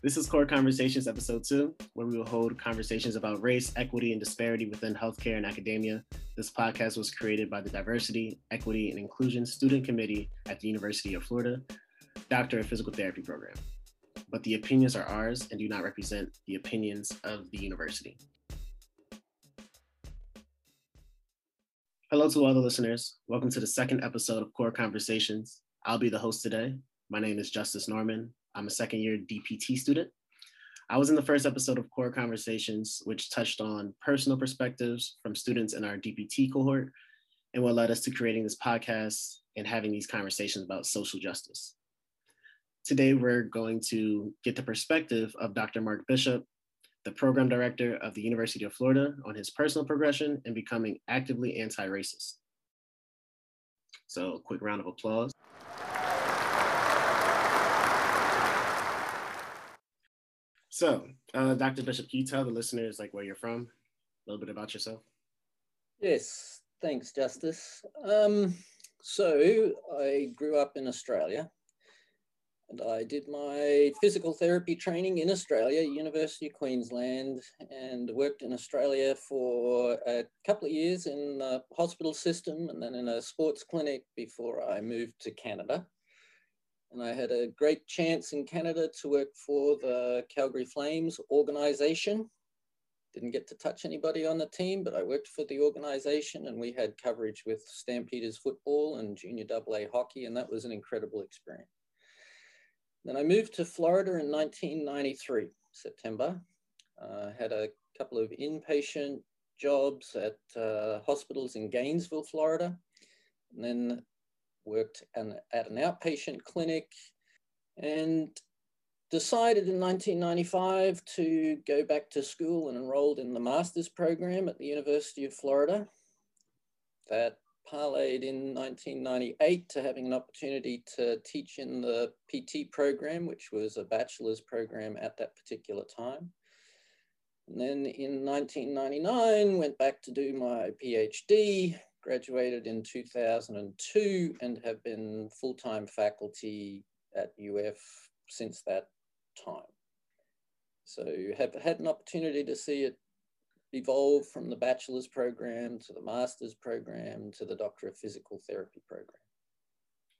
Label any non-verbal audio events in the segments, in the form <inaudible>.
This is Core Conversations Episode 2, where we will hold conversations about race, equity, and disparity within healthcare and academia. This podcast was created by the Diversity, Equity, and Inclusion Student Committee at the University of Florida, Doctor of Physical Therapy program. But the opinions are ours and do not represent the opinions of the university. Hello to all the listeners. Welcome to the second episode of Core Conversations. I'll be the host today. My name is Justice Norman. I'm a second year DPT student. I was in the first episode of Core Conversations, which touched on personal perspectives from students in our DPT cohort and what led us to creating this podcast and having these conversations about social justice. Today, we're going to get the perspective of Dr. Mark Bishop, the program director of the University of Florida, on his personal progression in becoming actively anti racist. So, a quick round of applause. So, uh, Dr. Bishop, can you tell the listeners like where you're from, a little bit about yourself? Yes, thanks, Justice. Um, so, I grew up in Australia and I did my physical therapy training in Australia, University of Queensland, and worked in Australia for a couple of years in the hospital system and then in a sports clinic before I moved to Canada. And I had a great chance in Canada to work for the Calgary Flames organization. Didn't get to touch anybody on the team, but I worked for the organization and we had coverage with Stampeders football and junior AA hockey, and that was an incredible experience. Then I moved to Florida in 1993, September. Uh, had a couple of inpatient jobs at uh, hospitals in Gainesville, Florida, and then worked an, at an outpatient clinic and decided in 1995 to go back to school and enrolled in the master's program at the University of Florida. That parlayed in 1998 to having an opportunity to teach in the PT program, which was a bachelor's program at that particular time. And then in 1999, went back to do my PhD, graduated in 2002 and have been full-time faculty at UF since that time. So you have had an opportunity to see it evolve from the bachelor's program to the master's program to the doctor of physical therapy program.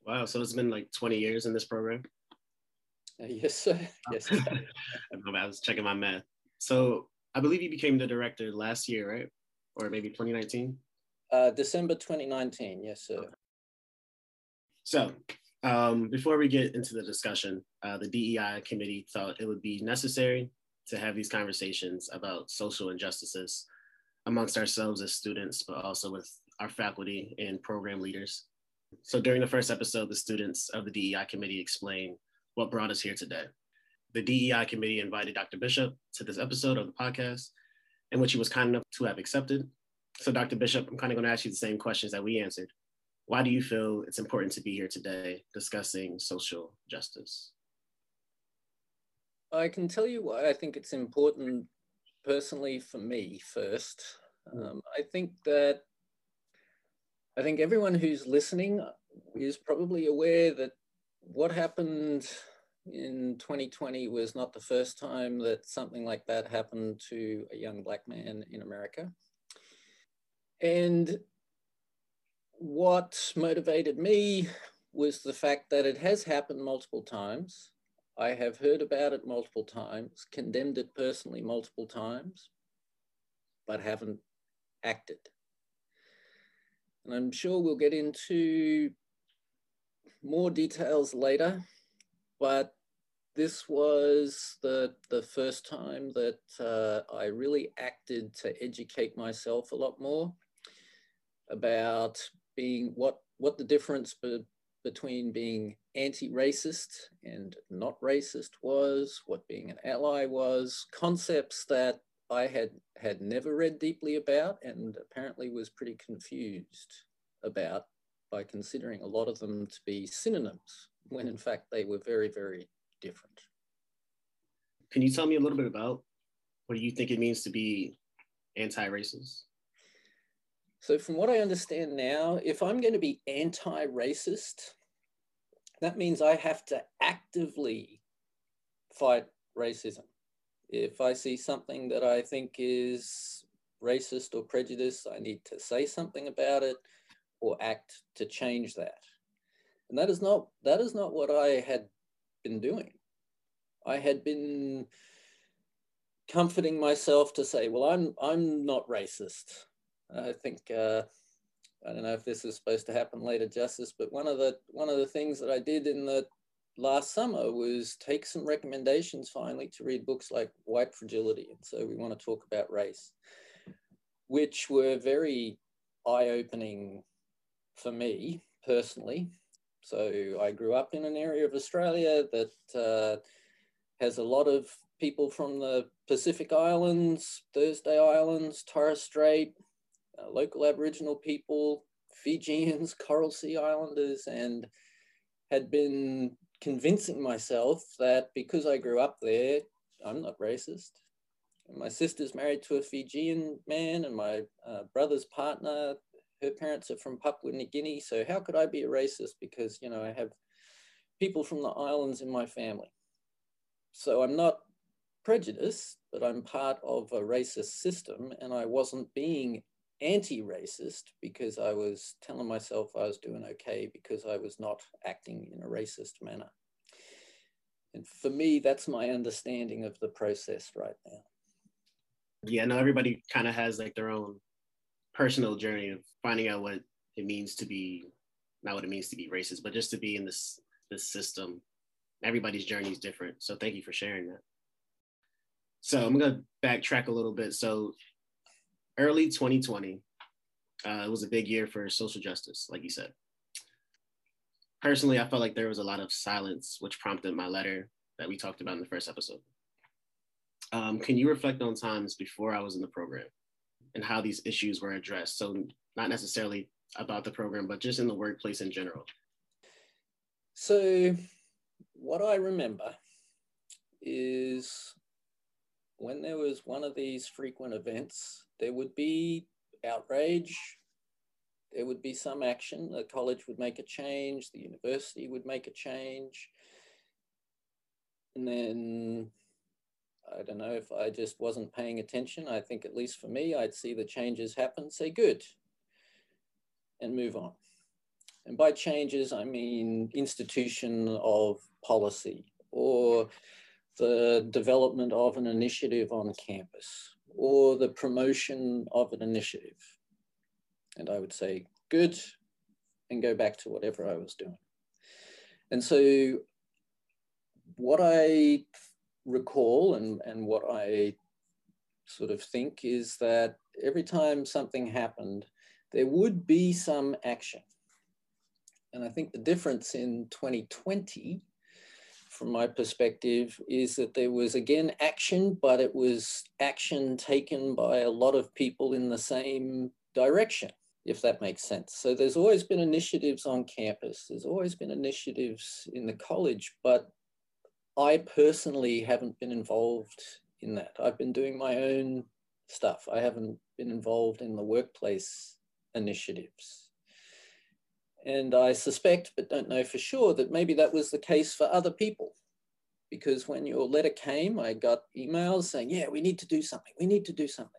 Wow, so it's been like 20 years in this program? Uh, yes, sir. <laughs> Yes. <laughs> I was checking my math. So I believe you became the director last year, right? Or maybe 2019? Uh, December 2019, yes, sir. So, um, before we get into the discussion, uh, the DEI committee thought it would be necessary to have these conversations about social injustices amongst ourselves as students, but also with our faculty and program leaders. So, during the first episode, the students of the DEI committee explained what brought us here today. The DEI committee invited Dr. Bishop to this episode of the podcast, in which he was kind enough to have accepted so, Dr. Bishop, I'm kind of going to ask you the same questions that we answered. Why do you feel it's important to be here today discussing social justice? I can tell you why I think it's important personally for me first. Um, I think that I think everyone who's listening is probably aware that what happened in 2020 was not the first time that something like that happened to a young black man in America. And what motivated me was the fact that it has happened multiple times. I have heard about it multiple times, condemned it personally multiple times, but haven't acted. And I'm sure we'll get into more details later, but this was the, the first time that uh, I really acted to educate myself a lot more about being what what the difference be, between being anti-racist and not racist was, what being an ally was, concepts that I had had never read deeply about and apparently was pretty confused about by considering a lot of them to be synonyms when in fact they were very, very different. Can you tell me a little bit about what do you think it means to be anti-racist? So, from what I understand now, if I'm going to be anti racist, that means I have to actively fight racism. If I see something that I think is racist or prejudiced, I need to say something about it or act to change that. And that is not that is not what I had been doing. I had been comforting myself to say, well, I'm I'm not racist. I think uh, I don't know if this is supposed to happen later, Justice, but one of the one of the things that I did in the last summer was take some recommendations finally to read books like White Fragility. And so we want to talk about race, which were very eye opening for me personally. So I grew up in an area of Australia that uh, has a lot of people from the Pacific Islands, Thursday Islands, Torres Strait, uh, local Aboriginal people, Fijians, <laughs> Coral Sea Islanders, and had been convincing myself that because I grew up there, I'm not racist. My sister's married to a Fijian man, and my uh, brother's partner, her parents are from Papua New Guinea. So how could I be a racist? Because you know I have people from the islands in my family. So I'm not prejudiced, but I'm part of a racist system, and I wasn't being anti-racist because I was telling myself I was doing okay because I was not acting in a racist manner. And for me, that's my understanding of the process right now. Yeah, no, everybody kind of has like their own personal journey of finding out what it means to be, not what it means to be racist, but just to be in this this system. Everybody's journey is different. So thank you for sharing that. So I'm gonna backtrack a little bit. So early 2020, uh, it was a big year for social justice, like you said. Personally, I felt like there was a lot of silence, which prompted my letter that we talked about in the first episode. Um, can you reflect on times before I was in the program and how these issues were addressed? So, not necessarily about the program, but just in the workplace in general. So, what I remember is when there was one of these frequent events, there would be outrage, there would be some action. The college would make a change, the university would make a change. And then I don't know if I just wasn't paying attention. I think, at least for me, I'd see the changes happen, say good, and move on. And by changes, I mean institution of policy or the development of an initiative on campus or the promotion of an initiative. And I would say, good, and go back to whatever I was doing. And so, what I recall and, and what I sort of think is that every time something happened, there would be some action. And I think the difference in 2020 from my perspective is that there was again action, but it was action taken by a lot of people in the same direction, if that makes sense. So there's always been initiatives on campus, there's always been initiatives in the college, but I personally haven't been involved in that. I've been doing my own stuff. I haven't been involved in the workplace initiatives. And I suspect, but don't know for sure, that maybe that was the case for other people. Because when your letter came, I got emails saying, yeah, we need to do something, we need to do something.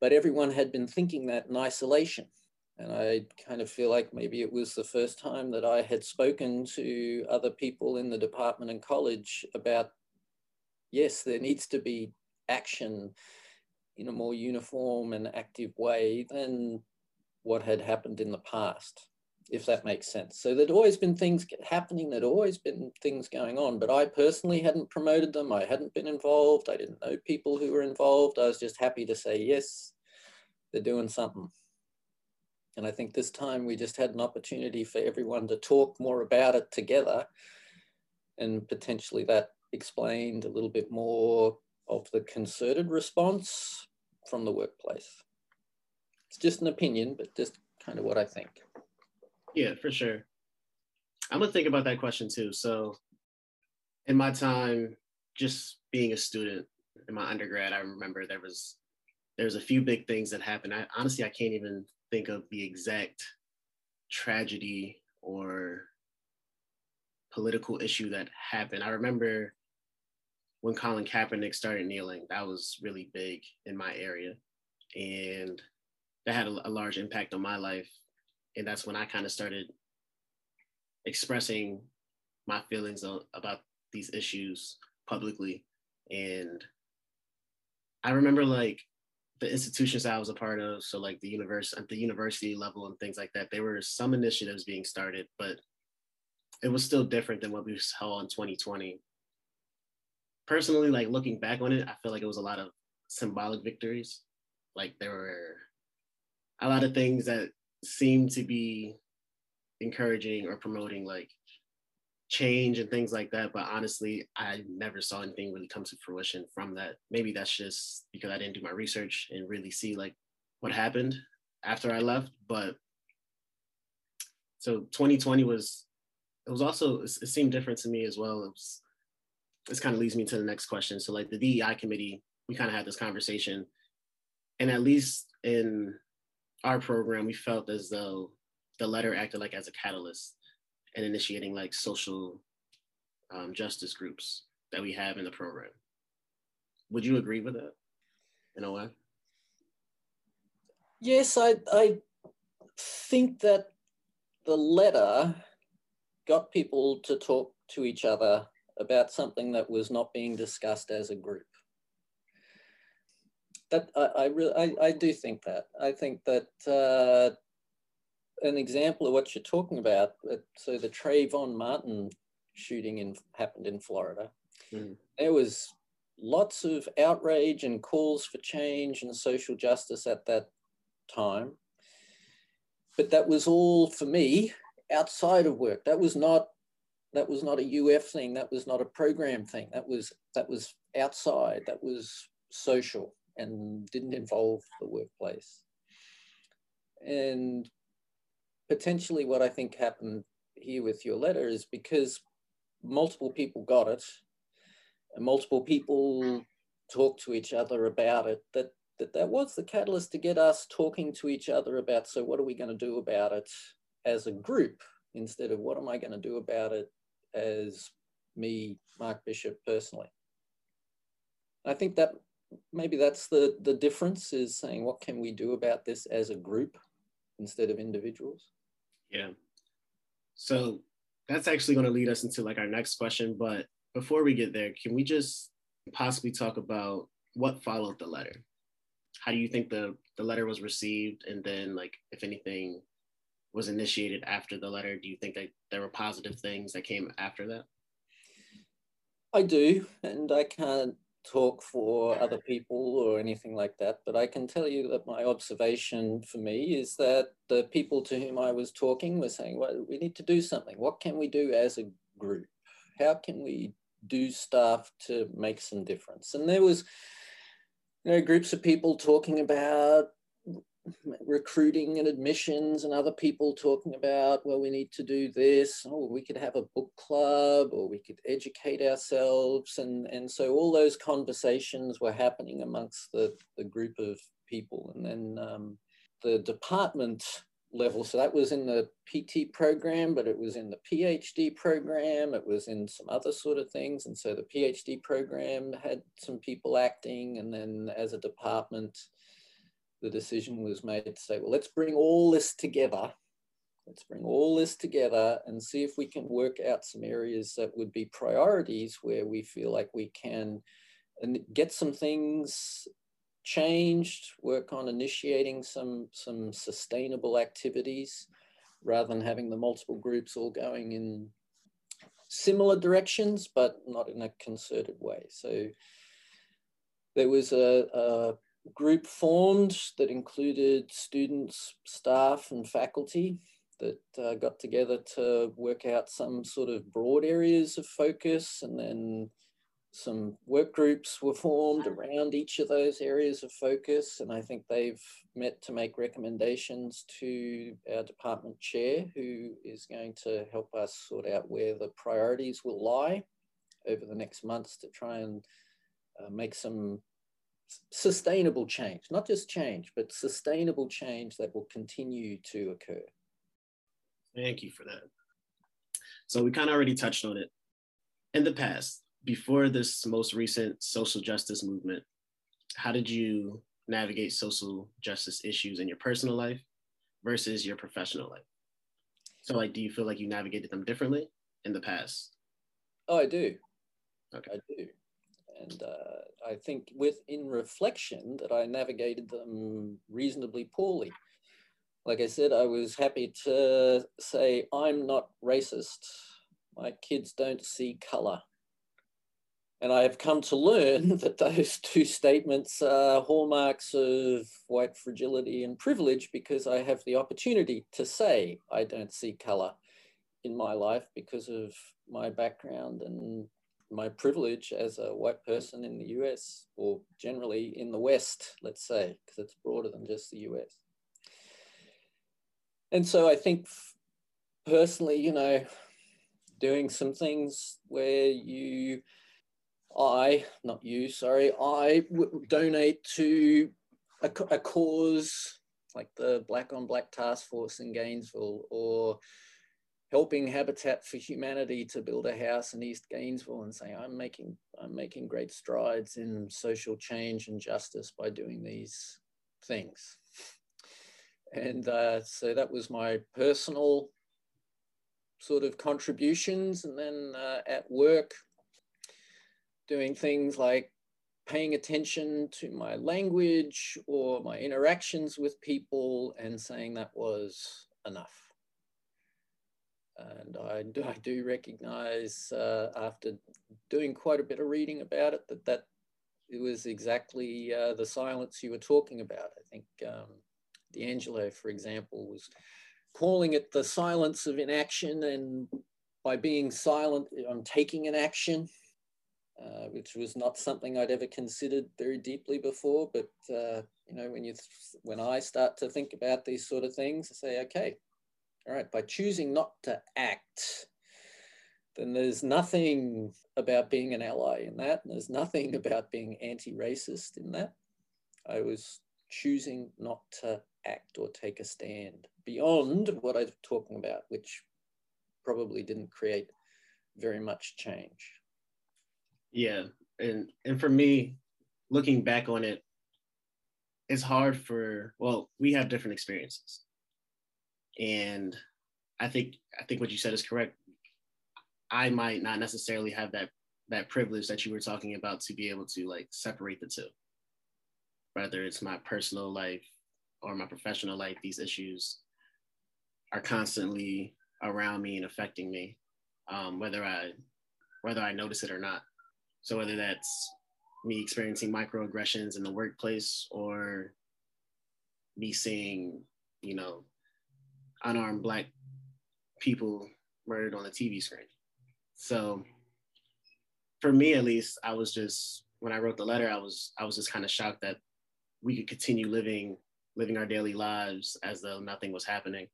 But everyone had been thinking that in isolation. And I kind of feel like maybe it was the first time that I had spoken to other people in the department and college about, yes, there needs to be action in a more uniform and active way than what had happened in the past, if that makes sense. So there'd always been things happening, there'd always been things going on, but I personally hadn't promoted them. I hadn't been involved. I didn't know people who were involved. I was just happy to say, yes, they're doing something. And I think this time we just had an opportunity for everyone to talk more about it together. And potentially that explained a little bit more of the concerted response from the workplace. It's just an opinion, but just kind of what I think. Yeah, for sure. I'm gonna think about that question too. So, in my time, just being a student in my undergrad, I remember there was there was a few big things that happened. I honestly I can't even think of the exact tragedy or political issue that happened. I remember when Colin Kaepernick started kneeling, that was really big in my area. And that had a, a large impact on my life. And that's when I kind of started expressing my feelings about these issues publicly. And I remember like the institutions I was a part of, so like the university at the university level and things like that, there were some initiatives being started, but it was still different than what we saw in 2020. Personally, like looking back on it, I feel like it was a lot of symbolic victories. Like there were a lot of things that seem to be encouraging or promoting like change and things like that. But honestly, I never saw anything really come to fruition from that. Maybe that's just because I didn't do my research and really see like what happened after I left. But so 2020 was, it was also, it seemed different to me as well. It was, this kind of leads me to the next question. So like the DEI committee, we kind of had this conversation and at least in our program, we felt as though the letter acted like as a catalyst and initiating like social um, justice groups that we have in the program. Would you agree with that in a way? Yes, I, I think that the letter got people to talk to each other about something that was not being discussed as a group. That I, I really I, I do think that. I think that uh, an example of what you're talking about. Uh, so the Trayvon Martin shooting in, happened in Florida. Mm. There was lots of outrage and calls for change and social justice at that time. But that was all for me outside of work. That was not that was not a UF thing. That was not a program thing. That was that was outside. That was social and didn't involve the workplace. And potentially what I think happened here with your letter is because multiple people got it and multiple people talked to each other about it, that that, that was the catalyst to get us talking to each other about, so what are we going to do about it as a group instead of what am I going to do about it as me, Mark Bishop, personally. I think that maybe that's the, the difference is saying what can we do about this as a group instead of individuals. Yeah. So that's actually going to lead us into like our next question. But before we get there, can we just possibly talk about what followed the letter? How do you think the, the letter was received? And then, like, if anything was initiated after the letter, do you think that there were positive things that came after that? I do. And I can't talk for other people or anything like that, but I can tell you that my observation for me is that the people to whom I was talking were saying, well, we need to do something. What can we do as a group? How can we do stuff to make some difference? And there was you know, groups of people talking about recruiting and admissions and other people talking about, well, we need to do this. Oh, we could have a book club or we could educate ourselves. And, and so all those conversations were happening amongst the, the group of people. And then um, the department level, so that was in the PT program, but it was in the PhD program, it was in some other sort of things. And so the PhD program had some people acting. And then as a department, the decision was made to say, well, let's bring all this together. Let's bring all this together and see if we can work out some areas that would be priorities where we feel like we can get some things changed, work on initiating some, some sustainable activities rather than having the multiple groups all going in similar directions, but not in a concerted way. So there was a, a group formed that included students, staff, and faculty that uh, got together to work out some sort of broad areas of focus and then some work groups were formed around each of those areas of focus and i think they've met to make recommendations to our department chair who is going to help us sort out where the priorities will lie over the next months to try and uh, make some sustainable change, not just change, but sustainable change that will continue to occur. Thank you for that. So we kind of already touched on it. In the past, before this most recent social justice movement, how did you navigate social justice issues in your personal life versus your professional life? So, like, do you feel like you navigated them differently in the past? Oh, I do. Okay. I do. And uh, I think with in reflection that I navigated them reasonably poorly. Like I said, I was happy to say, I'm not racist. My kids don't see color. And I have come to learn <laughs> that those two statements are hallmarks of white fragility and privilege because I have the opportunity to say I don't see color in my life because of my background and my privilege as a white person in the US or generally in the West, let's say, because it's broader than just the US. And so I think personally, you know, doing some things where you, I, not you, sorry, I donate to a, a cause like the Black on Black Task Force in Gainesville or helping Habitat for Humanity to build a house in East Gainesville and say, I'm making, I'm making great strides in social change and justice by doing these things. And uh, so that was my personal sort of contributions. And then uh, at work, doing things like paying attention to my language or my interactions with people and saying that was enough. And I <laughs> do, I do recognize uh, after doing quite a bit of reading about it that that it was exactly uh, the silence you were talking about. I think um, DiAngelo, for example, was calling it the silence of inaction and by being silent, I'm taking an action, uh, which was not something I'd ever considered very deeply before. But, uh, you know, when you, when I start to think about these sort of things, I say, okay, all right, by choosing not to act, then there's nothing about being an ally in that. There's nothing about being anti racist in that. I was choosing not to act or take a stand beyond what I'm talking about, which probably didn't create very much change. Yeah. And and for me, looking back on it, it's hard for well, we have different experiences and I think I think what you said is correct. I might not necessarily have that that privilege that you were talking about to be able to like separate the two. Whether it's my personal life or my professional life, these issues are constantly around me and affecting me, um, whether I whether I notice it or not. So whether that's me experiencing microaggressions in the workplace or me seeing, you know, unarmed black people murdered on the TV screen. So for me at least, I was just when I wrote the letter, I was I was just kind of shocked that we could continue living living our daily lives as though nothing was happening.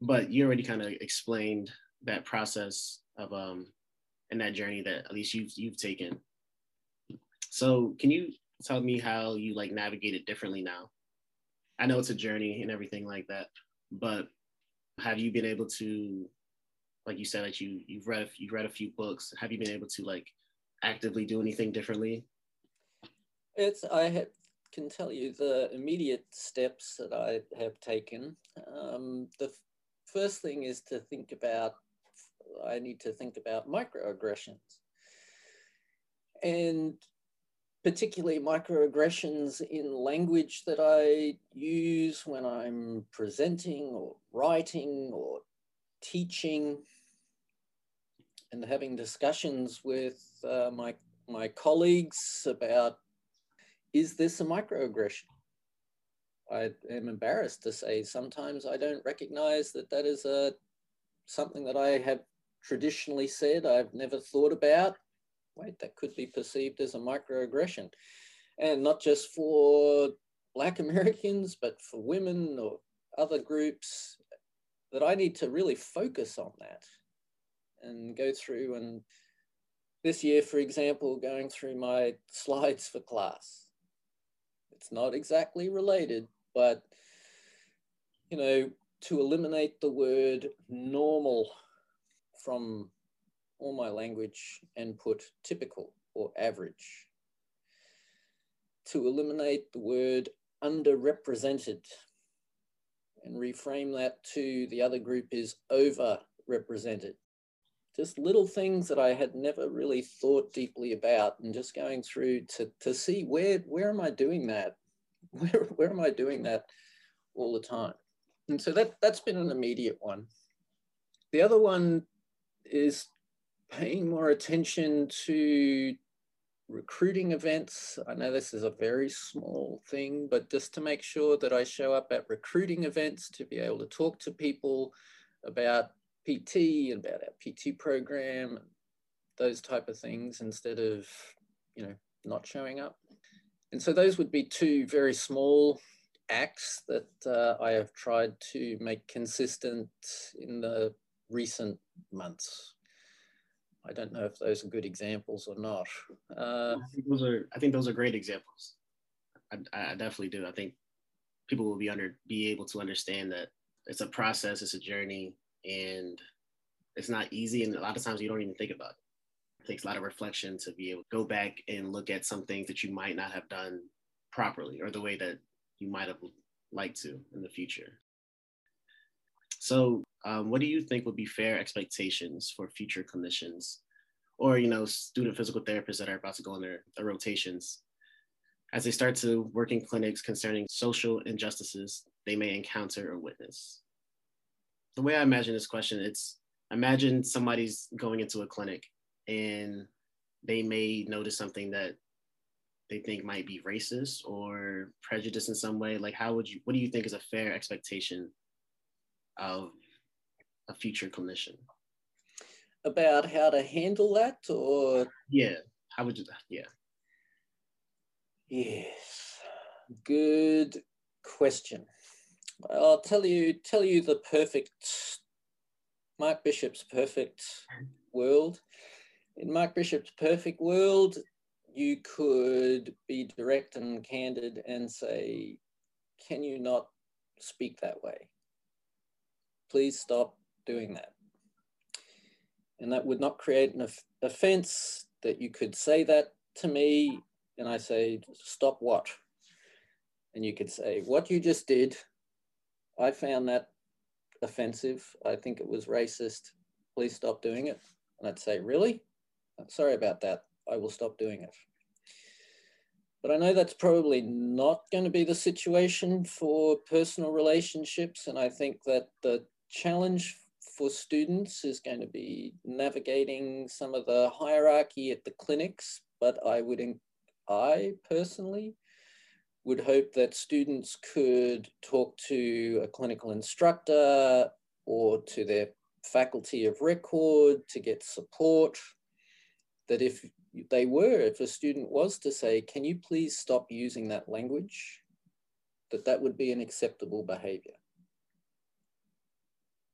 But you already kind of explained that process of um and that journey that at least you've you've taken. So can you tell me how you like navigate it differently now? I know it's a journey and everything like that but have you been able to like you said that you you've read you've read a few books. Have you been able to like actively do anything differently? It's i can tell you the immediate steps that i have taken. Um, the f- first thing is to think about i need to think about microaggressions. And particularly microaggressions in language that I use when I'm presenting or writing or teaching and having discussions with uh, my, my colleagues about, is this a microaggression? I am embarrassed to say sometimes I don't recognize that that is a, something that I have traditionally said I've never thought about wait, that could be perceived as a microaggression. And not just for Black <laughs> Americans, but for women or other groups, that I need to really focus on that and go through. And this year, for example, going through my slides for class. It's not exactly related, but you know, to eliminate the word normal from all my language and put typical or average. To eliminate the word underrepresented and reframe that to the other group is overrepresented. Just little things that I had never really thought deeply about and just going through to, to see where, where am I doing that? <laughs> Where, where am I doing that all the time? And so that, that's been an immediate one. The other one is paying more attention to recruiting events. I know this is a very small thing, but just to make sure that I show up at recruiting events to be able to talk to people about PT and about our PT program, those type of things instead of, you know, not showing up. And so those would be two very small acts that uh, I have tried to make consistent in the recent months. I don't know if those are good examples or not. Uh, I think those are. I think those are great examples. I, I definitely do. I think people will be under be able to understand that it's a process, it's a journey, and it's not easy. And a lot of times you don't even think about it. It takes a lot of reflection to be able to go back and look at some things that you might not have done properly or the way that you might have liked to in the future. So, um, what do you think would be fair expectations for future clinicians or, you know, student physical therapists that are about to go on their, their rotations as they start to work in clinics concerning social injustices they may encounter or witness? The way I imagine this question, it's imagine somebody's going into a clinic and they may notice something that they think might be racist or prejudiced in some way like how would you what do you think is a fair expectation of a future clinician about how to handle that or? Yeah how would you that? yeah. Yes. Good question. I'll tell you tell you the perfect mark bishop's perfect world. In mark bishop's perfect world you could be direct and candid and say, Can you not speak that way? Please stop doing that. And that would not create an offense that you could say that to me. And I say, Stop what? And you could say, What you just did, I found that offensive. I think it was racist. Please stop doing it. And I'd say, Really? Sorry about that. I will stop doing it. But I know that's probably not going to be the situation for personal relationships. And I think that the challenge for students is going to be navigating some of the hierarchy at the clinics. But I would, I personally would hope that students could talk to a clinical instructor or to their faculty of record to get support. That if they were, if a student was to say, can you please stop using that language, that that would be an acceptable behavior.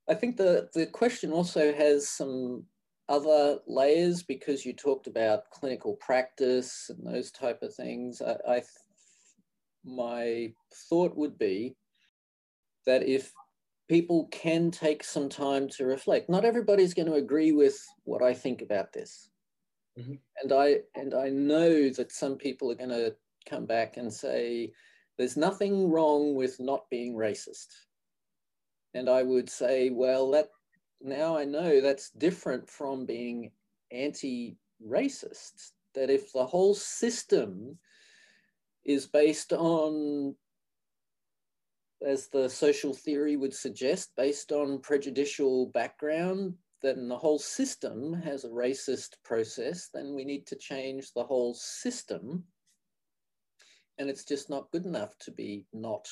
I think the, the question also has some other layers because you talked about clinical practice and those type of things. I, I my thought would be that if people can take some time to reflect, not everybody's going to agree with what I think about this. Mm-hmm. And I and I know that some people are going to come back and say there's nothing wrong with not being racist. And I would say, well, that now I know that's different from being anti-racist. That if the whole system is based on as the social theory would suggest, based on prejudicial background, then the whole system has a racist process, then we need to change the whole system. And it's just not good enough to be not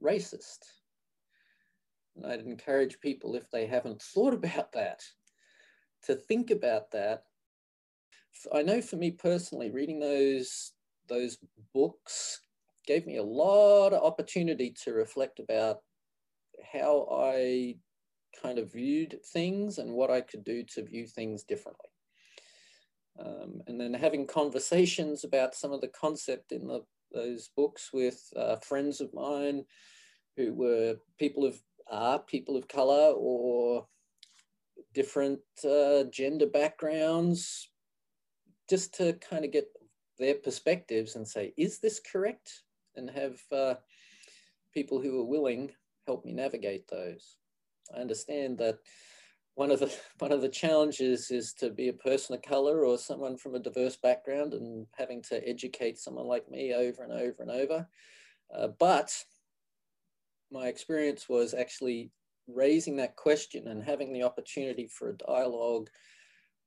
racist. And I'd encourage people, if they haven't thought about that, to think about that. I know for me personally, reading those, those books gave me a lot of opportunity to reflect about how I kind of viewed things and what I could do to view things differently. Um, and then having conversations about some of the concept in the, those books with uh, friends of mine who were people of are people of color or different uh, gender backgrounds, just to kind of get their perspectives and say, is this correct? And have uh, people who are willing help me navigate those. I understand that one of the <laughs> one of the challenges is to be a person of color or someone from a diverse background and having to educate someone like me over and over and over. Uh, but my experience was actually raising that question and having the opportunity for a dialogue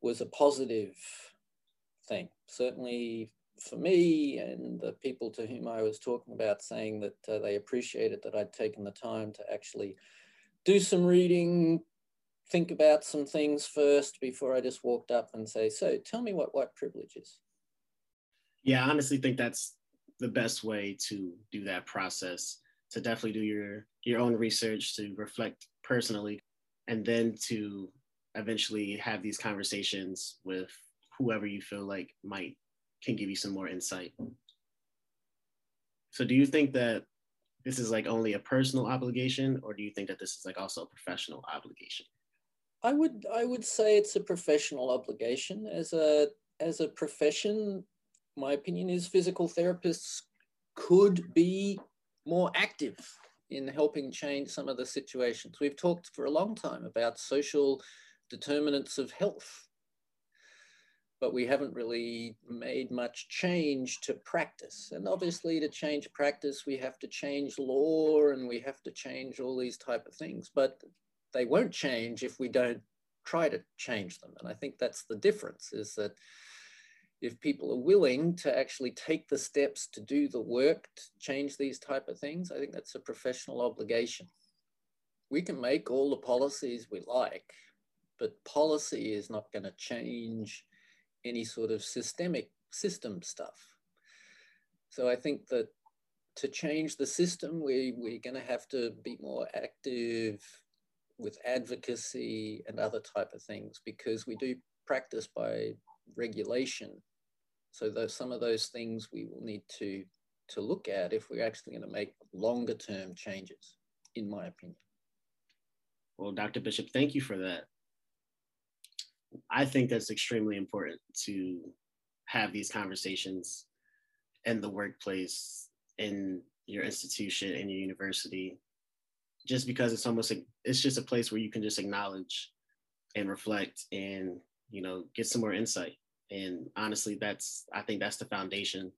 was a positive thing. Certainly for me and the people to whom I was talking about saying that uh, they appreciated that I'd taken the time to actually do some reading, think about some things first before I just walked up and say, so tell me what white privilege is. Yeah, I honestly think that's the best way to do that process, to definitely do your, your own research, to reflect personally, and then to eventually have these conversations with whoever you feel like might can give you some more insight. So do you think that this is like only a personal obligation or do you think that this is like also a professional obligation? I would I would say it's a professional obligation as a as a profession my opinion is physical therapists could be more active in helping change some of the situations. We've talked for a long time about social determinants of health but we haven't really made much change to practice. And obviously to change practice, we have to change law and we have to change all these type of things, but they won't change if we don't try to change them. And I think that's the difference is that if people are willing to actually take the steps to do the work to change these type of things, I think that's a professional obligation. We can make all the policies we like, but policy is not going to change any sort of systemic system stuff. So I think that to change the system, we, we're going to have to be more active with advocacy and other type of things because we do practice by regulation. So those, some of those things we will need to, to look at if we're actually going to make longer term changes, in my opinion. Well, Dr. Bishop, thank you for that. I think that's extremely important to have these conversations in the workplace, in your institution, in your university, just because it's almost like it's just a place where you can just acknowledge and reflect and you know get some more insight. And honestly, that's I think that's the foundation.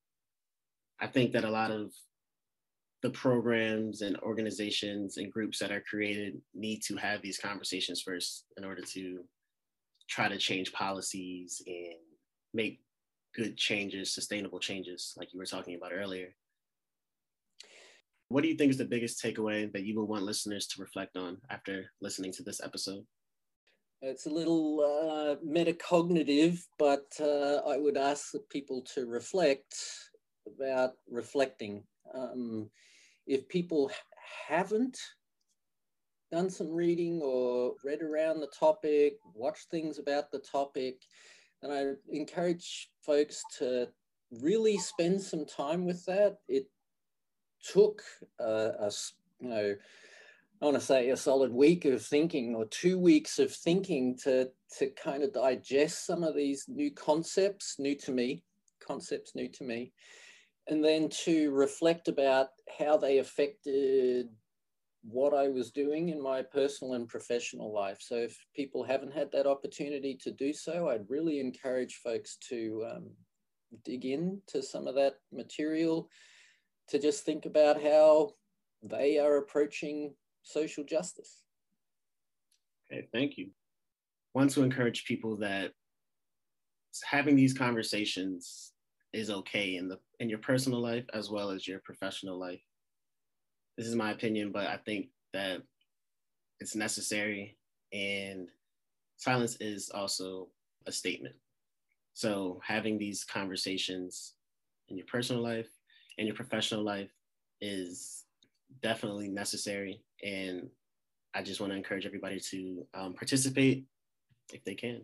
I think that a lot of the programs and organizations and groups that are created need to have these conversations first in order to try to change policies and make good changes, sustainable changes, like you were talking about earlier. What do you think is the biggest takeaway that you would want listeners to reflect on after listening to this episode? It's a little uh, metacognitive, but uh, I would ask people to reflect about reflecting. Um, if people haven't done some reading or read around the topic, watched things about the topic. then I encourage folks to really spend some time with that. It took uh, us, you know, I want to say a solid week of thinking or two weeks of thinking to, to kind of digest some of these new concepts, new to me, concepts new to me, and then to reflect about how they affected what I was doing in my personal and professional life. So if people haven't had that opportunity to do so, I'd really encourage folks to um, dig into some of that material to just think about how they are approaching social justice. Okay, thank you. Want to encourage people that having these conversations is okay in the in your personal life as well as your professional life this is my opinion, but I think that it's necessary and silence is also a statement. So having these conversations in your personal life and your professional life is definitely necessary. And I just want to encourage everybody to um, participate if they can.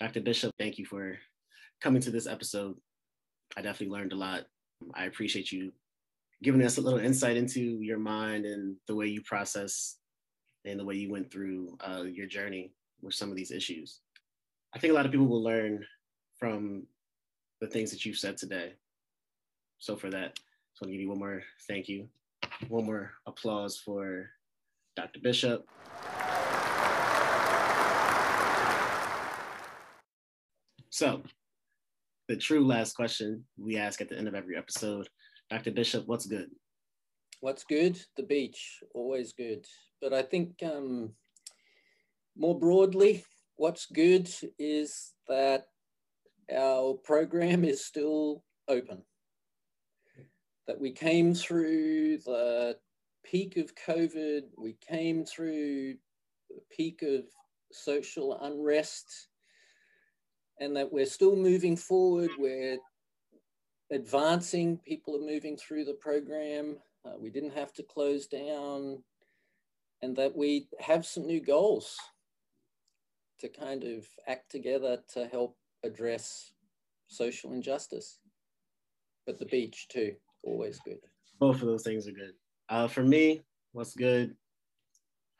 Dr. Bishop, thank you for coming to this episode. I definitely learned a lot. I appreciate you giving us a little insight into your mind and the way you process and the way you went through uh, your journey with some of these issues. I think a lot of people will learn from the things that you've said today. So for that, I want to give you one more thank you, one more applause for Dr. Bishop. So, the true last question we ask at the end of every episode Dr. Bishop, what's good? What's good? The beach, always good. But I think um, more broadly, what's good is that our program is still open. That we came through the peak of COVID, we came through the peak of social unrest, and that we're still moving forward. We're advancing, people are moving through the program. Uh, we didn't have to close down, and that we have some new goals to kind of act together to help address social injustice. But the beach, too, always good. Both of those things are good. Uh, for me, what's good?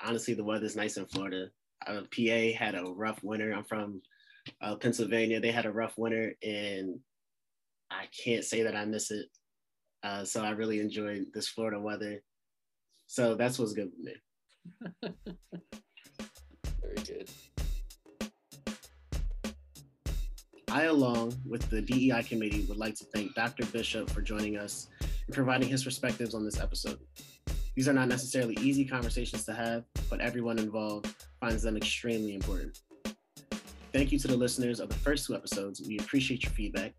Honestly, the weather's nice in Florida. Uh, PA had a rough winter. I'm from uh, Pennsylvania. They had a rough winter, and I can't say that I miss it. Uh, so I really enjoyed this Florida weather. So that's what's good with me. <laughs> Very good. I, along with the DEI committee, would like to thank Dr. Bishop for joining us and providing his perspectives on this episode. These are not necessarily easy conversations to have, but everyone involved finds them extremely important. Thank you to the listeners of the first two episodes. We appreciate your feedback.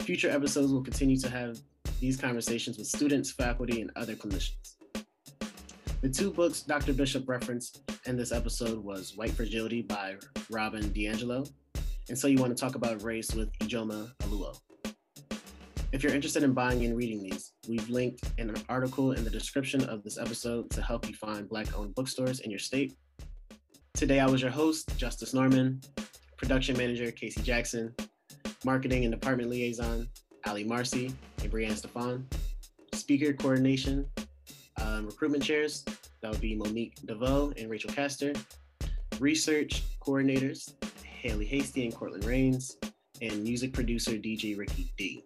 Future episodes will continue to have these conversations with students, faculty, and other clinicians. The two books Dr. Bishop referenced in this episode was White Fragility by Robin DiAngelo, and So You Want to Talk About Race with Ijeoma Oluo. If you're interested in buying and reading these, we've linked an article in the description of this episode to help you find Black owned bookstores in your state. Today, I was your host, Justice Norman, production manager, Casey Jackson, marketing and department liaison, Ali Marcy and Brianne Stefan, speaker coordination, um, recruitment chairs, that would be Monique DeVoe and Rachel Castor, research coordinators, Haley Hasty and Cortland Rains, and music producer DJ Ricky D.